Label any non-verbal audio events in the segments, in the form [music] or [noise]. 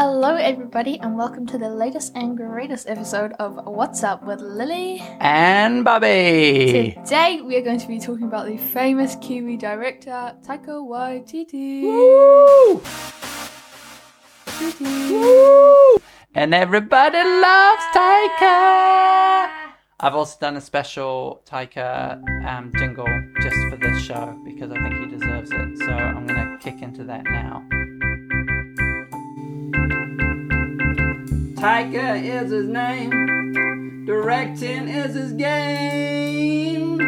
Hello, everybody, and welcome to the latest and greatest episode of What's Up with Lily. And Bobby. Today, we are going to be talking about the famous Kiwi director Taika Waititi. Woo! Woo! And everybody loves Taika. I've also done a special Taika um, jingle just for this show because I think he deserves it. So I'm going to kick into that now. Taika is his name, directing is his game.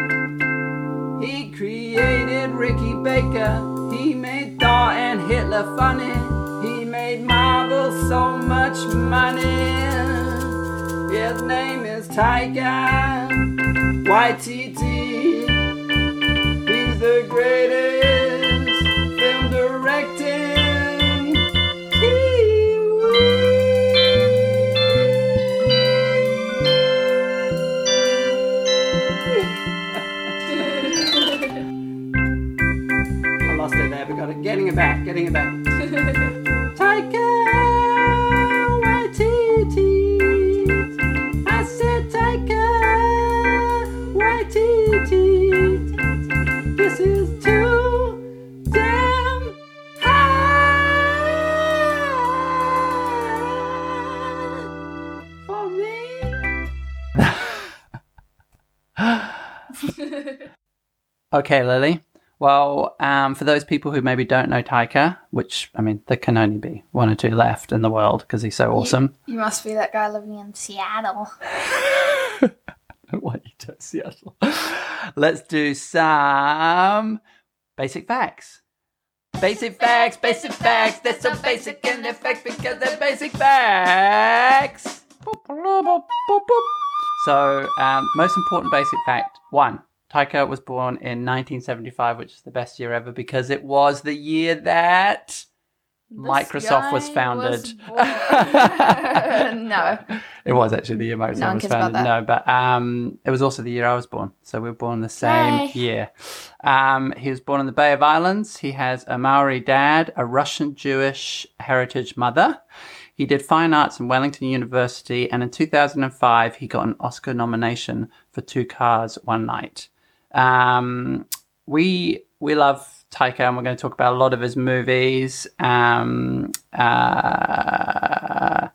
He created Ricky Baker, he made Thor and Hitler funny, he made Marvel so much money. His name is Taika Waititi. Getting it back. [laughs] Taika Waititi. I said Taika Waititi. This is too damn high for me. [laughs] Okay, Lily. Well, um, for those people who maybe don't know Taika, which I mean, there can only be one or two left in the world because he's so awesome. You must be that guy living in Seattle. [laughs] Why you to Seattle? Let's do some basic facts. Basic facts, basic facts. They're so basic in effect because they're basic facts. So, um, most important basic fact one. Taika was born in 1975, which is the best year ever because it was the year that Microsoft was founded. was [laughs] no. It was actually the year Microsoft No was founded. No, but um, it was also the year I was born. So we were born the same Yay. year. Um, he was born in the Bay of Islands. He has a Maori dad, a Russian Jewish heritage mother. He did fine arts in Wellington University, and in 2005, he got an Oscar nomination for Two Cars One Night. Um, we we love Taika, and we're going to talk about a lot of his movies. Um, uh,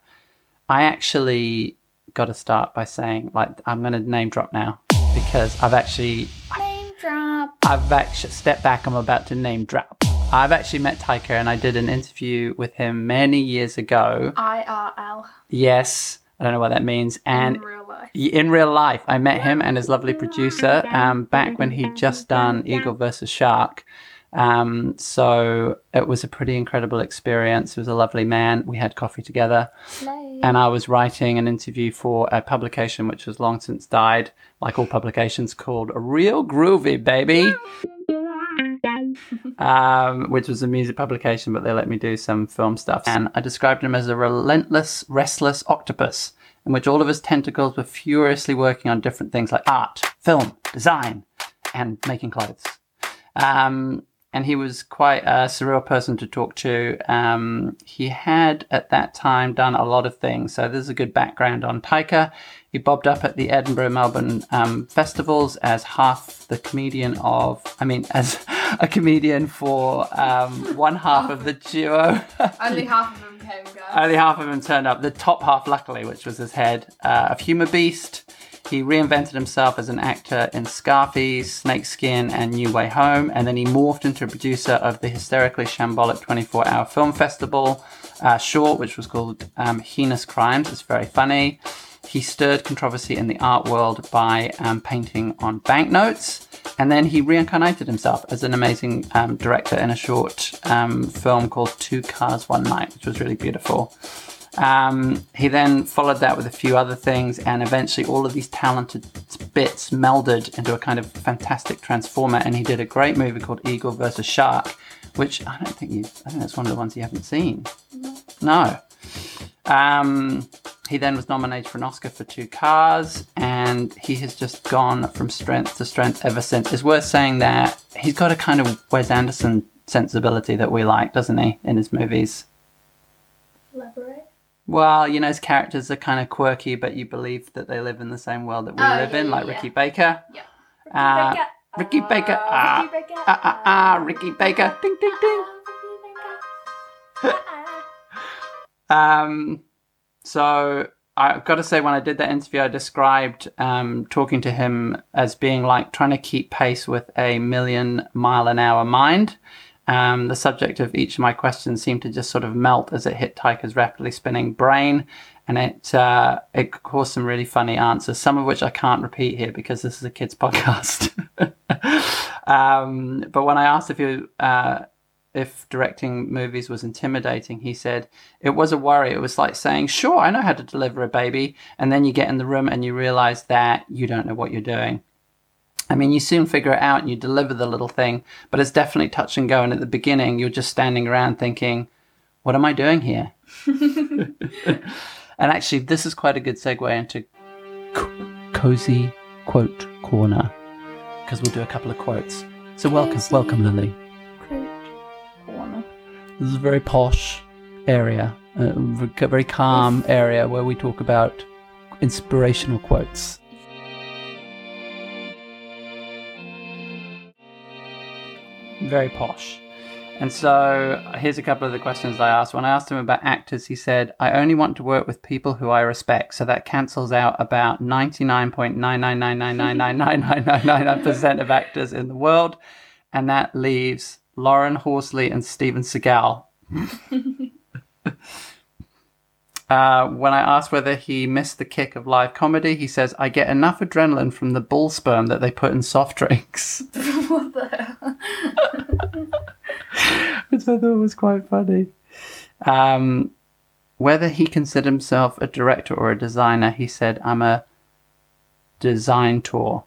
I actually got to start by saying, like, I'm going to name drop now because I've actually Name drop. I've actually stepped back. I'm about to name drop. I've actually met Taika, and I did an interview with him many years ago. IRL. Yes, I don't know what that means, and in real life. in real life, I met him and his lovely producer um, back when he'd just done Eagle versus Shark. Um, so it was a pretty incredible experience. He was a lovely man. We had coffee together, and I was writing an interview for a publication which has long since died, like all publications, called Real Groovy Baby. Um, which was a music publication, but they let me do some film stuff. And I described him as a relentless, restless octopus, in which all of his tentacles were furiously working on different things like art, film, design, and making clothes. Um, and he was quite a surreal person to talk to. Um, he had at that time done a lot of things. So there's a good background on Taika. He bobbed up at the Edinburgh, Melbourne um, festivals as half the comedian of, I mean, as [laughs] a comedian for um, one half of the duo. [laughs] Only half of them came, guys. Only half of him turned up. The top half, luckily, which was his head uh, of Humor Beast. He reinvented himself as an actor in Scarface, Snakeskin, and New Way Home, and then he morphed into a producer of the hysterically shambolic 24 hour film festival uh, short, which was called um, Heinous Crimes. It's very funny. He stirred controversy in the art world by um, painting on banknotes, and then he reincarnated himself as an amazing um, director in a short um, film called Two Cars One Night, which was really beautiful. Um, he then followed that with a few other things, and eventually all of these talented bits melded into a kind of fantastic transformer. And he did a great movie called Eagle versus Shark, which I don't think you. I think that's one of the ones you haven't seen. No. Um, he then was nominated for an Oscar for Two Cars, and he has just gone from strength to strength ever since. It's worth saying that he's got a kind of Wes Anderson sensibility that we like, doesn't he, in his movies? Elaborate. Well, you know, his characters are kind of quirky, but you believe that they live in the same world that we Oh, live yeah, in, like yeah. Ricky Baker. Yeah. Uh, Baker. Ricky Baker. Uh, Ah, Ricky Baker. ah, ah, ah, Ricky Baker. Ding, ding, ding. Um, so I've got to say, when I did that interview, I described um, talking to him as being like trying to keep pace with a million mile an hour mind. Um, the subject of each of my questions seemed to just sort of melt as it hit Taika's rapidly spinning brain, and it uh, it caused some really funny answers, some of which I can't repeat here because this is a kids [laughs] podcast. um, but when I asked if you uh, if directing movies was intimidating, he said it was a worry. It was like saying, "Sure, I know how to deliver a baby," and then you get in the room and you realize that you don't know what you're doing. I mean, you soon figure it out and you deliver the little thing, but it's definitely touch and go. And at the beginning, you're just standing around thinking, "What am I doing here?" [laughs] and actually, this is quite a good segue into co- cozy quote corner because we'll do a couple of quotes. So welcome, welcome, Lily. This is a very posh area, a very calm area where we talk about inspirational quotes. Very posh. And so here's a couple of the questions I asked. When I asked him about actors, he said, I only want to work with people who I respect. So that cancels out about 99.999999999% of actors in the world. And that leaves Loren Horsley and Steven Seagal. Uh, when I asked whether he missed the kick of live comedy, he says, I get enough adrenaline from the bull sperm that they put in soft drinks. what the hell? Which I thought was quite funny. Um, whether he considered himself a director or a designer, he said, I'm a design tour,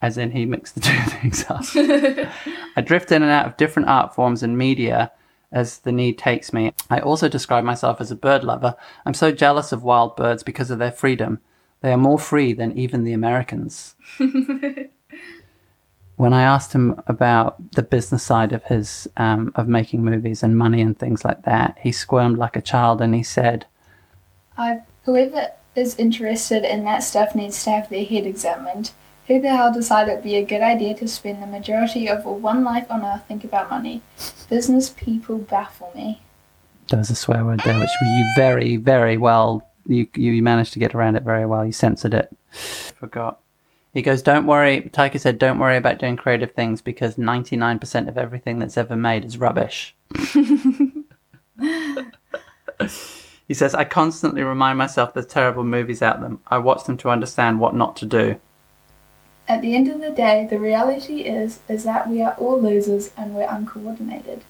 as in he mixed the [laughs] two things up. I drift in and out of different art forms and media as the need takes me. I also describe myself as a bird lover. I'm so jealous of wild birds because of their freedom. They are more free than even the Americans. [laughs] when I asked him about the business side of his um, of making movies and money and things like that, he squirmed like a child and he said, I whoever is interested in that stuff needs to have their head examined. Who the hell decided it'd be a good idea to spend the majority of one life on earth think about money? Business people baffle me. there was a swear word there, which you very, very well, you, you managed to get around it very well. You censored it. Forgot. He goes, don't worry. Taika said, don't worry about doing creative things because 99% of everything that's ever made is rubbish. [laughs] he says, I constantly remind myself there's terrible movies out them. I watch them to understand what not to do. At the end of the day, the reality is is that we are all losers and we're uncoordinated.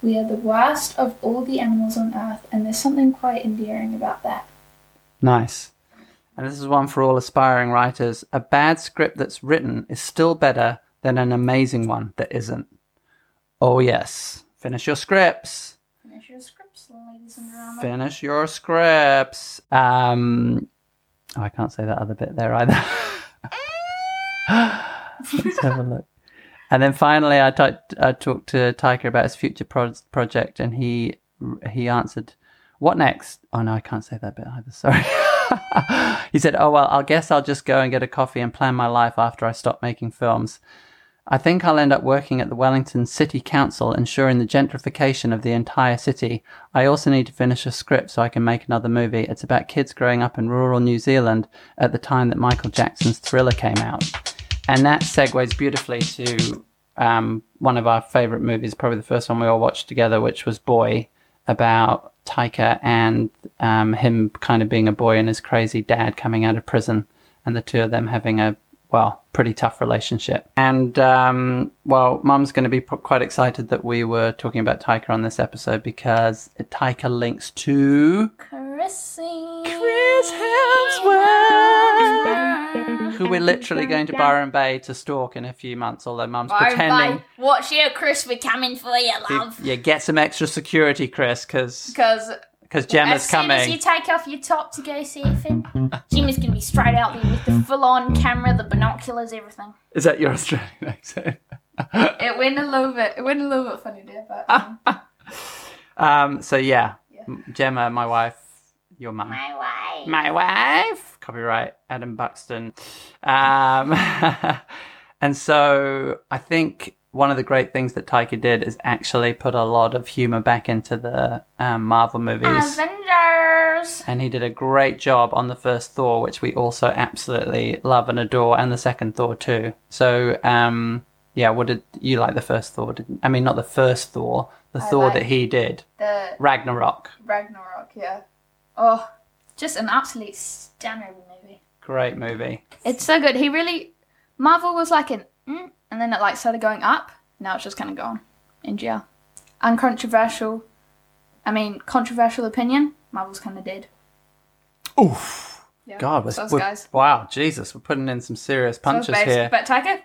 We are the worst of all the animals on earth, and there's something quite endearing about that. Nice. And this is one for all aspiring writers. A bad script that's written is still better than an amazing one that isn't. Oh, yes. Finish your scripts. Finish your scripts, ladies and gentlemen. Finish your scripts. Um, oh, I can't say that other bit there either. [laughs] Let's have a look. And then finally, I talked to Taika about his future pro- project, and he he answered, "What next?" Oh no, I can't say that bit either. Sorry. [laughs] [laughs] he said, "Oh well, I guess I'll just go and get a coffee and plan my life after I stop making films. I think I'll end up working at the Wellington City Council, ensuring the gentrification of the entire city. I also need to finish a script so I can make another movie. It's about kids growing up in rural New Zealand at the time that Michael Jackson's Thriller came out." And that segues beautifully to um, one of our favorite movies, probably the first one we all watched together, which was Boy, about Taika and um, him kind of being a boy and his crazy dad coming out of prison, and the two of them having a well, pretty tough relationship. And um, well, Mum's going to be p- quite excited that we were talking about Taika on this episode because Taika links to Chrissy. Chris Hemsworth, who we're literally going to Byron Bay to stalk in a few months. Although Mum's pretending. Bay. Watch your Chris, we're coming for you, love. Yeah, get some extra security, Chris, because Because because Gemma's coming. as soon as you take off your top to go see surfing, Gemma's gonna be straight out there with the full-on camera, the binoculars, everything. Is that your Australian accent? [laughs] It went a little bit. It went a little bit funny there, but um, [laughs] Um, so yeah, yeah. Gemma, my wife, your mum. My wife. My wife. Copyright Adam Buxton. Um, [laughs] and so I think one of the great things that Taika did is actually put a lot of humor back into the um, Marvel movies. Avengers. and he did a great job on the first Thor, which we also absolutely love and adore, and the second Thor too. So, um, yeah, what did you like the first Thor? Did, I mean, not the first Thor, the I Thor like- that he did, The Ragnarok. Ragnarok, yeah. Oh, Just an absolute stunner of a movie. Great movie. it's so good. He really Marvel was like an mm, and then it like started going up. Now it's just kind of gone in jail. Uncontroversial. I mean, controversial opinion. Marvel's kind of dead. Oof. Yeah. God, we're, we're- guys. wow, Jesus, we're putting in some serious So punches here. But Taika,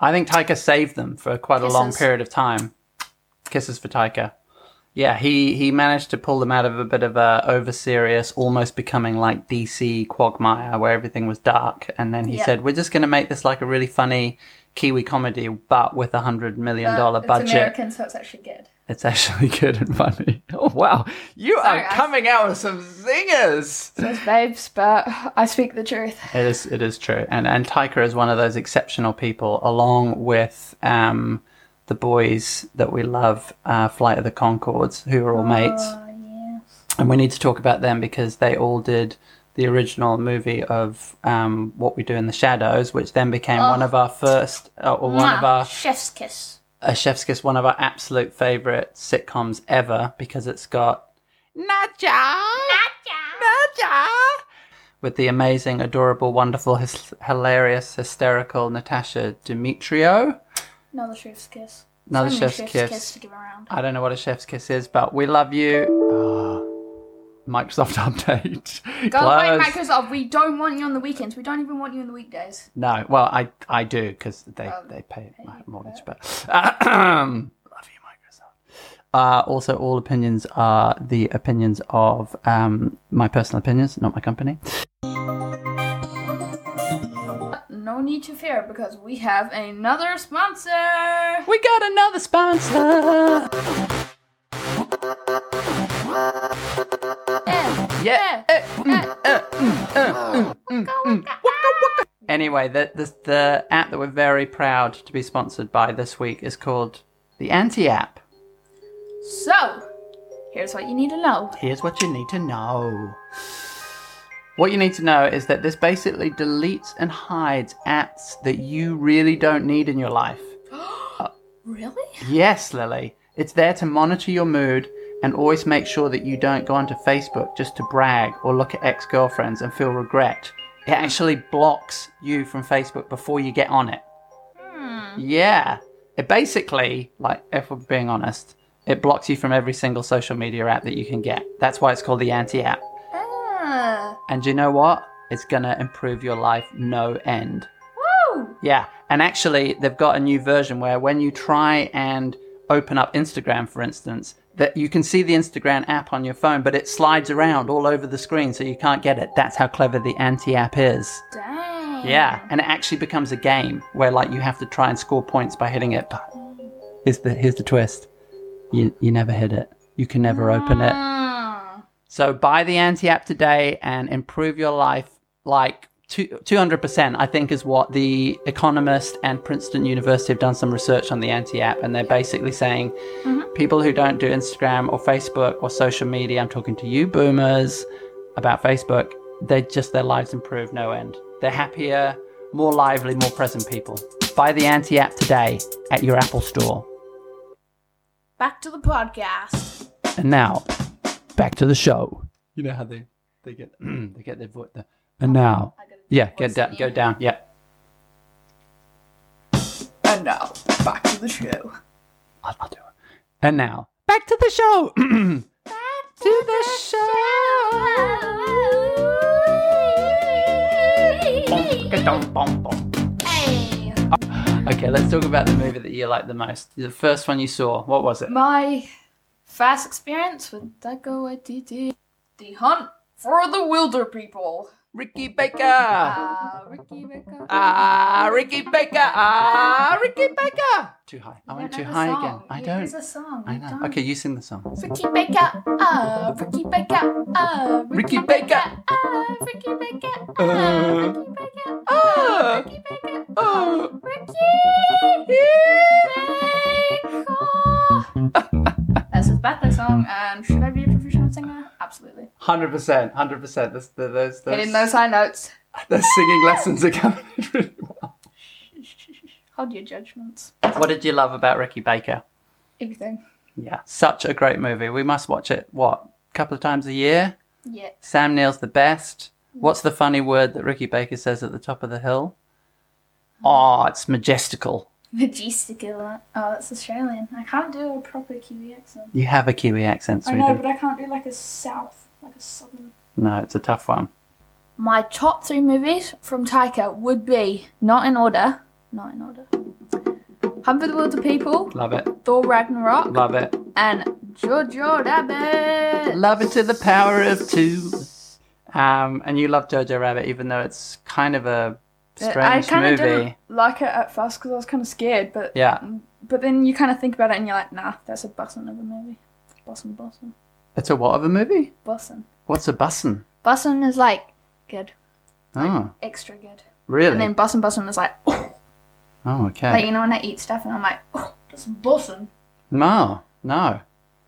I think Taika saved them for quite a long Kisses. period of time. Kisses for Taika. Yeah, he, he managed to pull them out of a bit of a over serious, almost becoming like DC quagmire where everything was dark. And then he Yeah. said, "We're just going to make this like a really funny Kiwi comedy, but with a hundred million dollar uh, it's budget. American, so it's actually good. It's actually good and funny. [laughs] Oh wow, you Sorry, are I- coming out with some zingers. So us babes, but I speak the truth. It is. It is true, and and Taika is one of those exceptional people, along with um, the boys that we love, uh, Flight of the Conchords, who are all mates, Oh, yes. and we need to talk about them because they all did the original movie of um, What We Do in the Shadows, which then became one of our first, uh, or one of our Chef's kiss. a Chef's Kiss, one of our absolute favorite sitcoms ever because it's got Nadja, Nadja, with the amazing, adorable, wonderful, his- hilarious, hysterical Natasia Demetriou. Another chef's kiss. Another So many chef's kiss. to give around. I don't know what a chef's kiss is, but we love you. Oh, Microsoft [laughs] update. Go away, Microsoft. We don't want you on the weekends. We don't even want you on the weekdays. No, well, I I do because they Oh, they pay my mortgage, but [clears throat] love you, Microsoft. Uh, also, all opinions are the opinions of um, my personal opinions, not my company. No need to fear because we have another sponsor. We got another sponsor. Yeah. Anyway, the, the the app that we're very proud to be sponsored by this week is called the Anti app. So, here's what you need to know. Here's what you need to know. What you need to know is that this basically deletes and hides apps that you really don't need in your life. [gasps] Really? Yes, Lily. It's there to monitor your mood and always make sure that you don't go onto Facebook just to brag or look at ex girlfriends and feel regret. It actually blocks you from Facebook before you get on it. Hmm. Yeah. It basically, like, if we're being honest, it blocks you from every single social media app that you can get. That's why it's called the anti app. And you know what? It's gonna improve your life no end. Woo! Yeah, and actually, they've got a new version where when you try and open up Instagram, for instance, that you can see the Instagram app on your phone, but it slides around all over the screen, so you can't get it. That's how clever the anti-app is. Dang. Yeah, and it actually becomes a game where like you have to try and score points by hitting it. But here's the here's the twist: you you never hit it. You can never open it. Mm. So buy the anti app today and improve your life like two, 200%, I think, is what The Economist and Princeton University have done some research on the anti app. And they're basically saying mm-hmm. people who don't do Instagram or Facebook or social media, I'm talking to you boomers about Facebook, they just, their lives improve no end. They're happier, more lively, more present people. Buy the anti app today at your Apple store. Back to the podcast. And now, back to the show. You know how they they get [clears throat] they get their voice. The, and now, yeah, get down, go down, yeah. And now, back to the show. I'll, I'll do it. And now, back to the show. [clears throat] Back to the show. Hey. Okay, let's talk about the movie that you like the most. The first one you saw. What was it? My first experience with Taika Waititi. The Hunt for the Wilderpeople. Ricky Baker. Ah, Ricky Baker. Ah, Ricky Baker. Ah, Ricky Baker. Too high. I went too high song. again. I don't. is a song. I know. don't. Okay, you sing the song. Ricky Baker. Ah, Ricky Baker. Ah, Ricky Baker. Ah, Ricky Baker. Uh, Ah, Ricky Baker. Oh Ricky Baker. uh, Ah, Ricky Baker. That's his birthday song, and should I be a professional singer? Absolutely. Hundred percent, hundred percent. Those, those, Hitting those, those high notes. those singing lessons are coming in really well. Hold your judgments. What did you love about Ricky Baker? Everything. Yeah, such a great movie. We must watch it. What, a couple of times a year? Yeah. Sam Neill's the best. What's the funny word that Ricky Baker says at the top of the hill? Oh, it's majestical. [laughs] Majestical. Oh, that's Australian. I can't do a proper Kiwi accent. You have a Kiwi accent, I know, but I can't do like a south, like a southern. No, it's a tough one. My top three movies from Taika would be, not in order, not in order, Hunt for the Wilderpeople, Love it. Thor Ragnarok, Love it. and Jojo Rabbit. Love it to the power of two. Um, and you love Jojo Rabbit, even though it's kind of a Uh, I strange kind of movie. didn't like it at first because I was kind of scared, but Yeah, um, but then you kind of think about it and you're like, nah, that's a bussin' of a movie. Bussin', bussin', it's a what of a movie? bussin'. What's a bussin'? Bussin' is like good, Oh, extra good. really? And then bussin' bussin' is like, oh, oh, okay. like you know when I eat stuff and I'm like, oh, that's bussin'. No, no.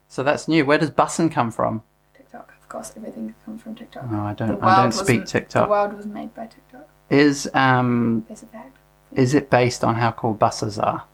So that's new. Where does bussin' come from? TikTok, of course, everything comes from TikTok. No, I don't. I don't speak TikTok. The world was made by TikTok. Is um is it based on how cool buses are?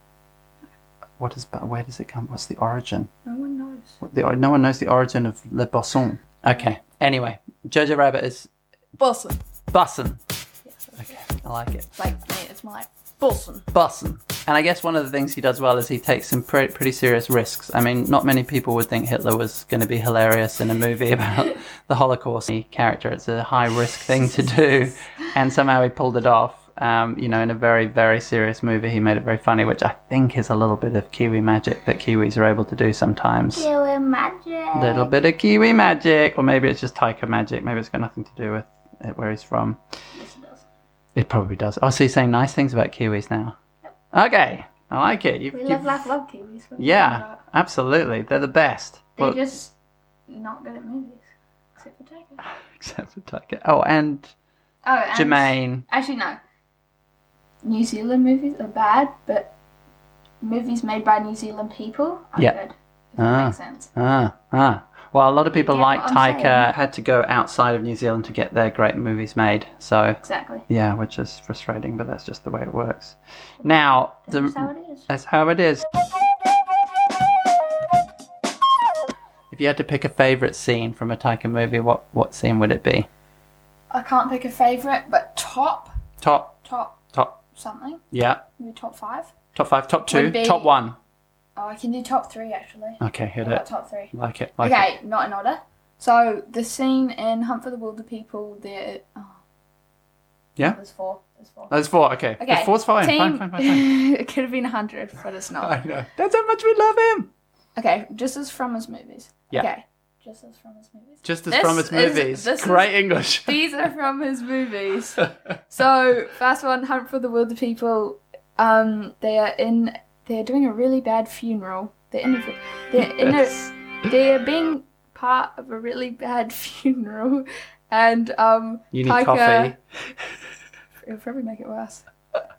What is where does it come? What's the origin? No one knows. What the no one knows the origin of le bosson. Okay. Anyway, Jojo Rabbit is Bussin'. bussin'. Yes, Okay, I like it. It's like me, it's more like. Bussin'. And I guess one of the things he does well is he takes some pretty, pretty serious risks. I mean, not many people would think Hitler was going to be hilarious in a movie [laughs] about the Holocaust character. It's a high risk thing to do, and somehow he pulled it off. Um, you know, in a very, very serious movie, he made it very funny, which I think is a little bit of Kiwi magic that Kiwis are able to do sometimes. Kiwi magic. little bit of Kiwi magic, or maybe it's just Taika magic. Maybe it's got nothing to do with it, where he's from. Yes, it does. It probably does. Oh, so you're saying nice things about Kiwis now? Okay, I like it. You've, We you've- love, laugh, love yeah, absolutely. They're the best. They're Well, just not good at movies. Except for Taika. [laughs] except for Taika. Oh, and Oh, and Jemaine. Actually, no. New Zealand movies are bad, but movies made by New Zealand people are Yeah. good. If that Ah. makes sense. Ah, ah. Well, a lot of people get like Taika saying? had to go outside of New Zealand to get their great movies made. So Exactly. yeah, which is frustrating, but that's just the way it works. Now, That's how it is. that's how it is. If you had to pick a favorite scene from a Taika movie, what what scene would it be? I can't pick a favourite, but top, Top, top top, something. yeah. Maybe top five. Top five, top two, top one. Oh, I can do top three actually. Okay, hit about it. top three? Like it, like it. okay, not in order. So the scene in Hunt for the Wilderpeople, there. Oh, Yeah? There's four. There's four. That's four. Okay, Okay. Four's fine. Team- Fine, fine, fine, fine. [laughs] it could have been a hundred, but it's not. [laughs] I know. That's how much we love him. Okay, just as from his movies. Yeah. Okay, just as from his movies. Just as This from his movies. is- Great English. [laughs] These are from his movies. So first one, Hunt for the Wilderpeople. Um, they are in. They are doing a really bad funeral. They're in. A, they're in a. They are being part of a really bad [laughs] funeral, and um. You need Taika- coffee. [laughs] It'll probably make it worse.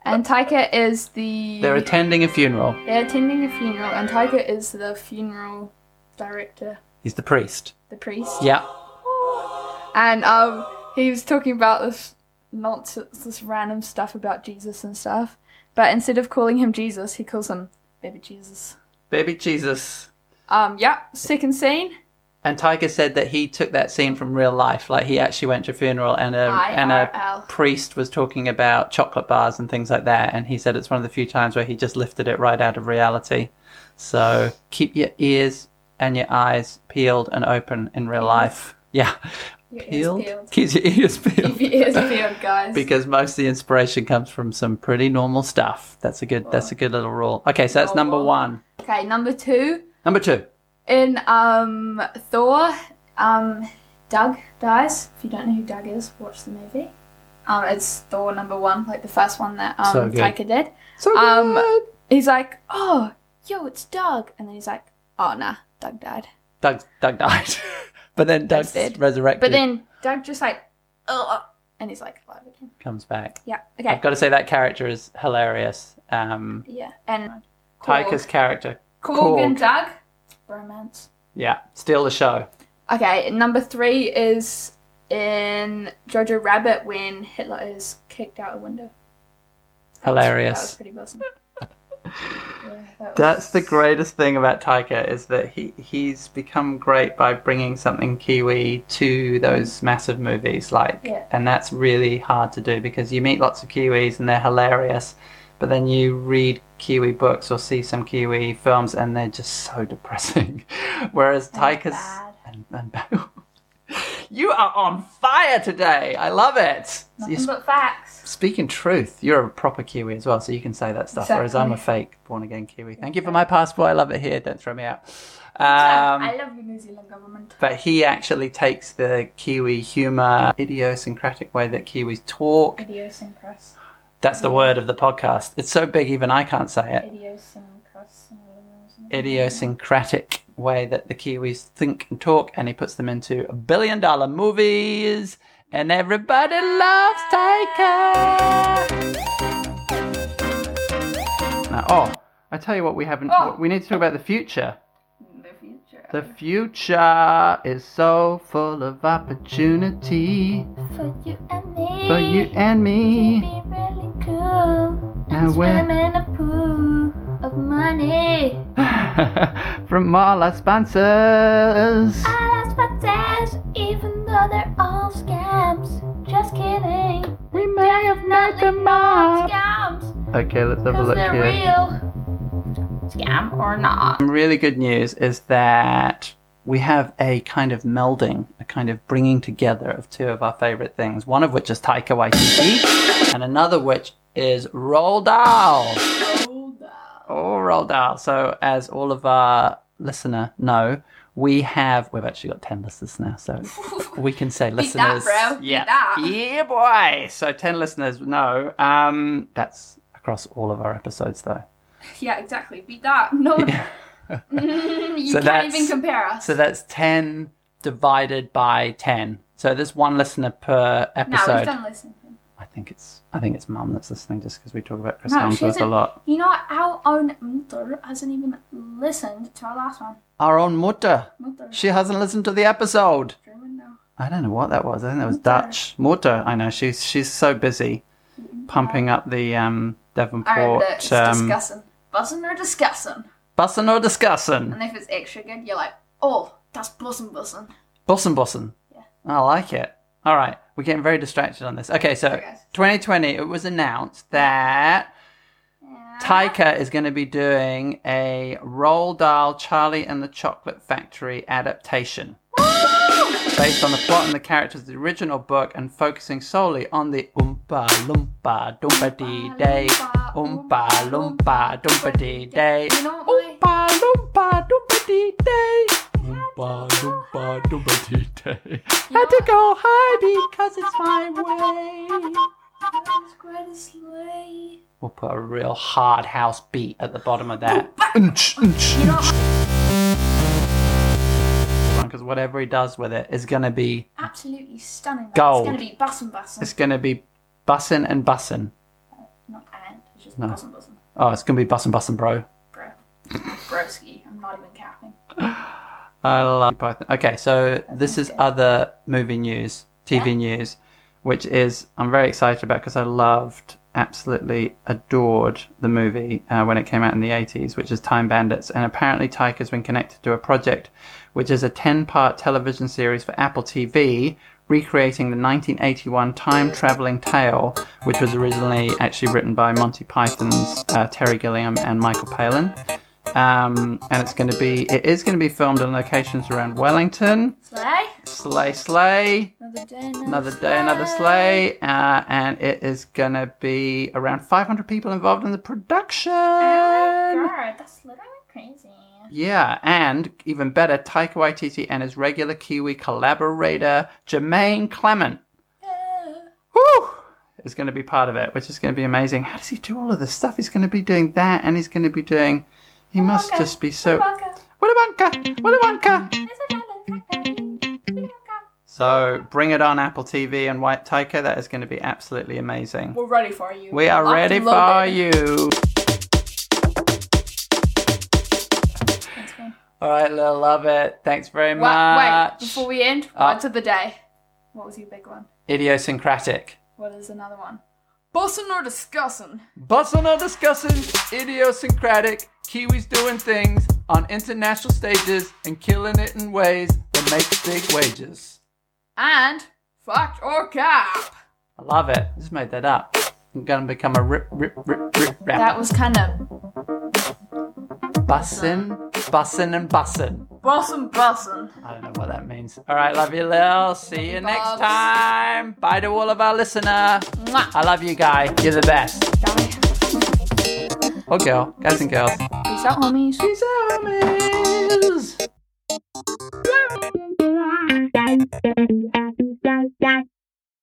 And Taika is the. They're attending a funeral. They're attending a funeral, and Taika is the funeral director, He's the priest. the priest. Yeah. And um, he was talking about this nonsense, this random stuff about Jesus and stuff. But instead of calling him Jesus, he calls him baby Jesus. Baby Jesus. Um, yeah. Second scene. And Taika said that he took that scene from real life. Like he actually went to a funeral and a and a priest was talking about chocolate bars and things like that. And he said it's one of the few times where he just lifted it right out of reality. So keep your ears and your eyes peeled and open in real life. Yeah. Your Peeled? peeled. Keep your ears peeled. Keep your ears peeled, guys. because most of the inspiration comes from some pretty normal stuff. That's a good. That's a good little rule. Okay, so that's number one. okay, number two. Number two. In um Thor, um Doug dies. If you don't know who Doug is, watch the movie. Um, it's Thor number one, like the first one that um So. Taika did. So Um, good. He's like, oh, yo, it's Doug, and then he's like, oh nah, Doug died. Doug, Doug died. [laughs] but then Doug's dead. resurrected. But then Doug just like, oh, and he's like alive again. comes back. Yeah. Okay. I've got to say that character is hilarious. Um, Yeah. And Taika's character. Korg, Korg. and Doug, romance. Yeah, steal the show. Okay, number three is in Jojo Rabbit when Hitler is kicked out a window. Hilarious. That was pretty awesome. That That's the greatest thing about Taika is that he he's become great by bringing something Kiwi to those massive movies, like, Yeah. and that's really hard to do because you meet lots of Kiwis and they're hilarious, but then you read Kiwi books or see some Kiwi films and they're just so [laughs] depressing. Whereas Taika's and, and. [laughs] you are on fire today. I love it. Nothing You're but facts. Speaking truth, you're a proper Kiwi as well, so you can say that stuff. Whereas I'm a fake born again Kiwi. Thank you for my passport. I love it here. Don't throw me out. [laughs] I Um, love the New Zealand government. but he actually takes the Kiwi humour, idiosyncratic way that Kiwis talk. Idiosyncras. That's the word of the podcast. It's so big, even I can't say it. Idiosyncras. Idiosyncratic way that the Kiwis think and talk, and he puts them into billion dollar movies, and everybody loves Taika. Now, oh, I tell you what, we haven't. Oh. We need to talk about the future. The future. The future is so full of opportunity For you and me. for you and me. Be really cool. And swim in a pool of money. [laughs] From all our sponsors. I lost my dash, even though they're all scams. Just kidding. We may have met them all. scams. Okay, let's have a look they're here. real. Scam or not. Some really good news is that we have a kind of melding, a kind of bringing together of two of our favorite things. One of which is Taika Waititi, and another which is Roald Dahl. Oh, Roald Dahl. So, as all of our listener know, we have we've actually got ten listeners now, so we can say [laughs] that, listeners. Beat Yeah, that. yeah, boy. So ten listeners No, Um, that's across all of our episodes, though. [laughs] Yeah, exactly. Beat that. No. [laughs] you So can't even compare us. So that's 10 divided by 10. So there's one listener per no, episode. we've done listening. I think it's I think it's mum that's listening just because we talk about Chris No, Hemsworth a lot. You know? Our own mother hasn't even listened to our last one. Our own mutter. Mother. She hasn't listened to the episode. German now. I don't know what that was. I think that was Mutter. Dutch. Mutter. I know. She's she's so busy pumping up the um, Devonport. It's um, discussing. Buzzing or discussing. bussin' or discussing. And if it's extra good, you're like, oh, that's buzzing buzzing. Bussin' bussin'. Yeah. I like it. All right. We're getting very distracted on this. Okay, so 2020, it was announced that Taika is going to be doing a Roald Dahl Charlie and the Chocolate Factory adaptation. Based on the plot and the characters of the original book and focusing solely on the Oompa Loompa Doompa Dee Day. Oompa Loompa Doompa Dee Day. You know what, Oompa Loompa Doompa Dee Day. Oompa Loompa Doompa Dee Day. Had to go high because it's my way. That's quite a sleigh. We'll put a real hard house beat at the bottom of that. Because ah. whatever he does with it is going to be, Absolutely stunning. Gold. It's going to be buzzing buzzing. it's going to be bussin' and bussin'. Not and, it's just No. buzzing buzzing. Oh, it's going to be bussin' bussin', bro. Bro. Broski. I'm not even capping. [laughs] I love Python. Okay, so this is other movie news, TV Yeah. news, which is I'm very excited about because I loved, absolutely adored the movie uh, when it came out in the 80s, which is Time Bandits. And apparently, Taika has been connected to a project which is a 10 part television series for Apple TV. Recreating the 1981 time traveling tale, which was originally actually written by Monty Python's uh, Terry Gilliam and Michael Palin. Um, and it's going to be, it is going to be filmed in locations around Wellington, Sleigh? Slay Slay, Another day, another, another day, another sleigh, uh, and it is going to be around 500 people involved in the production. God, that's literally crazy. Yeah, and even better, Taika Waititi and his regular Kiwi collaborator, Jemaine Clement. Woo! Is going to be part of it, which is going to be amazing. How does he do all of this stuff? He's going to be doing that, and he's going to be doing. He must Wonka. just be so. Willy Wonka! Willy Wonka! A talent. Willy Wonka. So bring it on Apple TV and White Taika. That is going to be absolutely amazing. We're ready for you. We are Locked ready for you. All right, Lil, love it. Thanks very much. wait, before we end, Uh, words of the day. What was your big one? Idiosyncratic. What is another one? Bussin' or discussin'? Bustin' or discussing idiosyncratic Kiwis doing things on international stages and killing it in ways that make big wages. And fact or cap? I love it. Just made that up. I'm gonna become a rip, rip, rip, rip rapper. That was kind of bussin', bussin' and bussin'. bussin' bussin'. I don't know what that means. All right, love you, Lil. See you next Bobs. time. Bye to all of our listener. Mwah. I love you, guy. You're the best. Bye. Or girl, guys and girls. Peace out, homies. Peace out, homies. [laughs]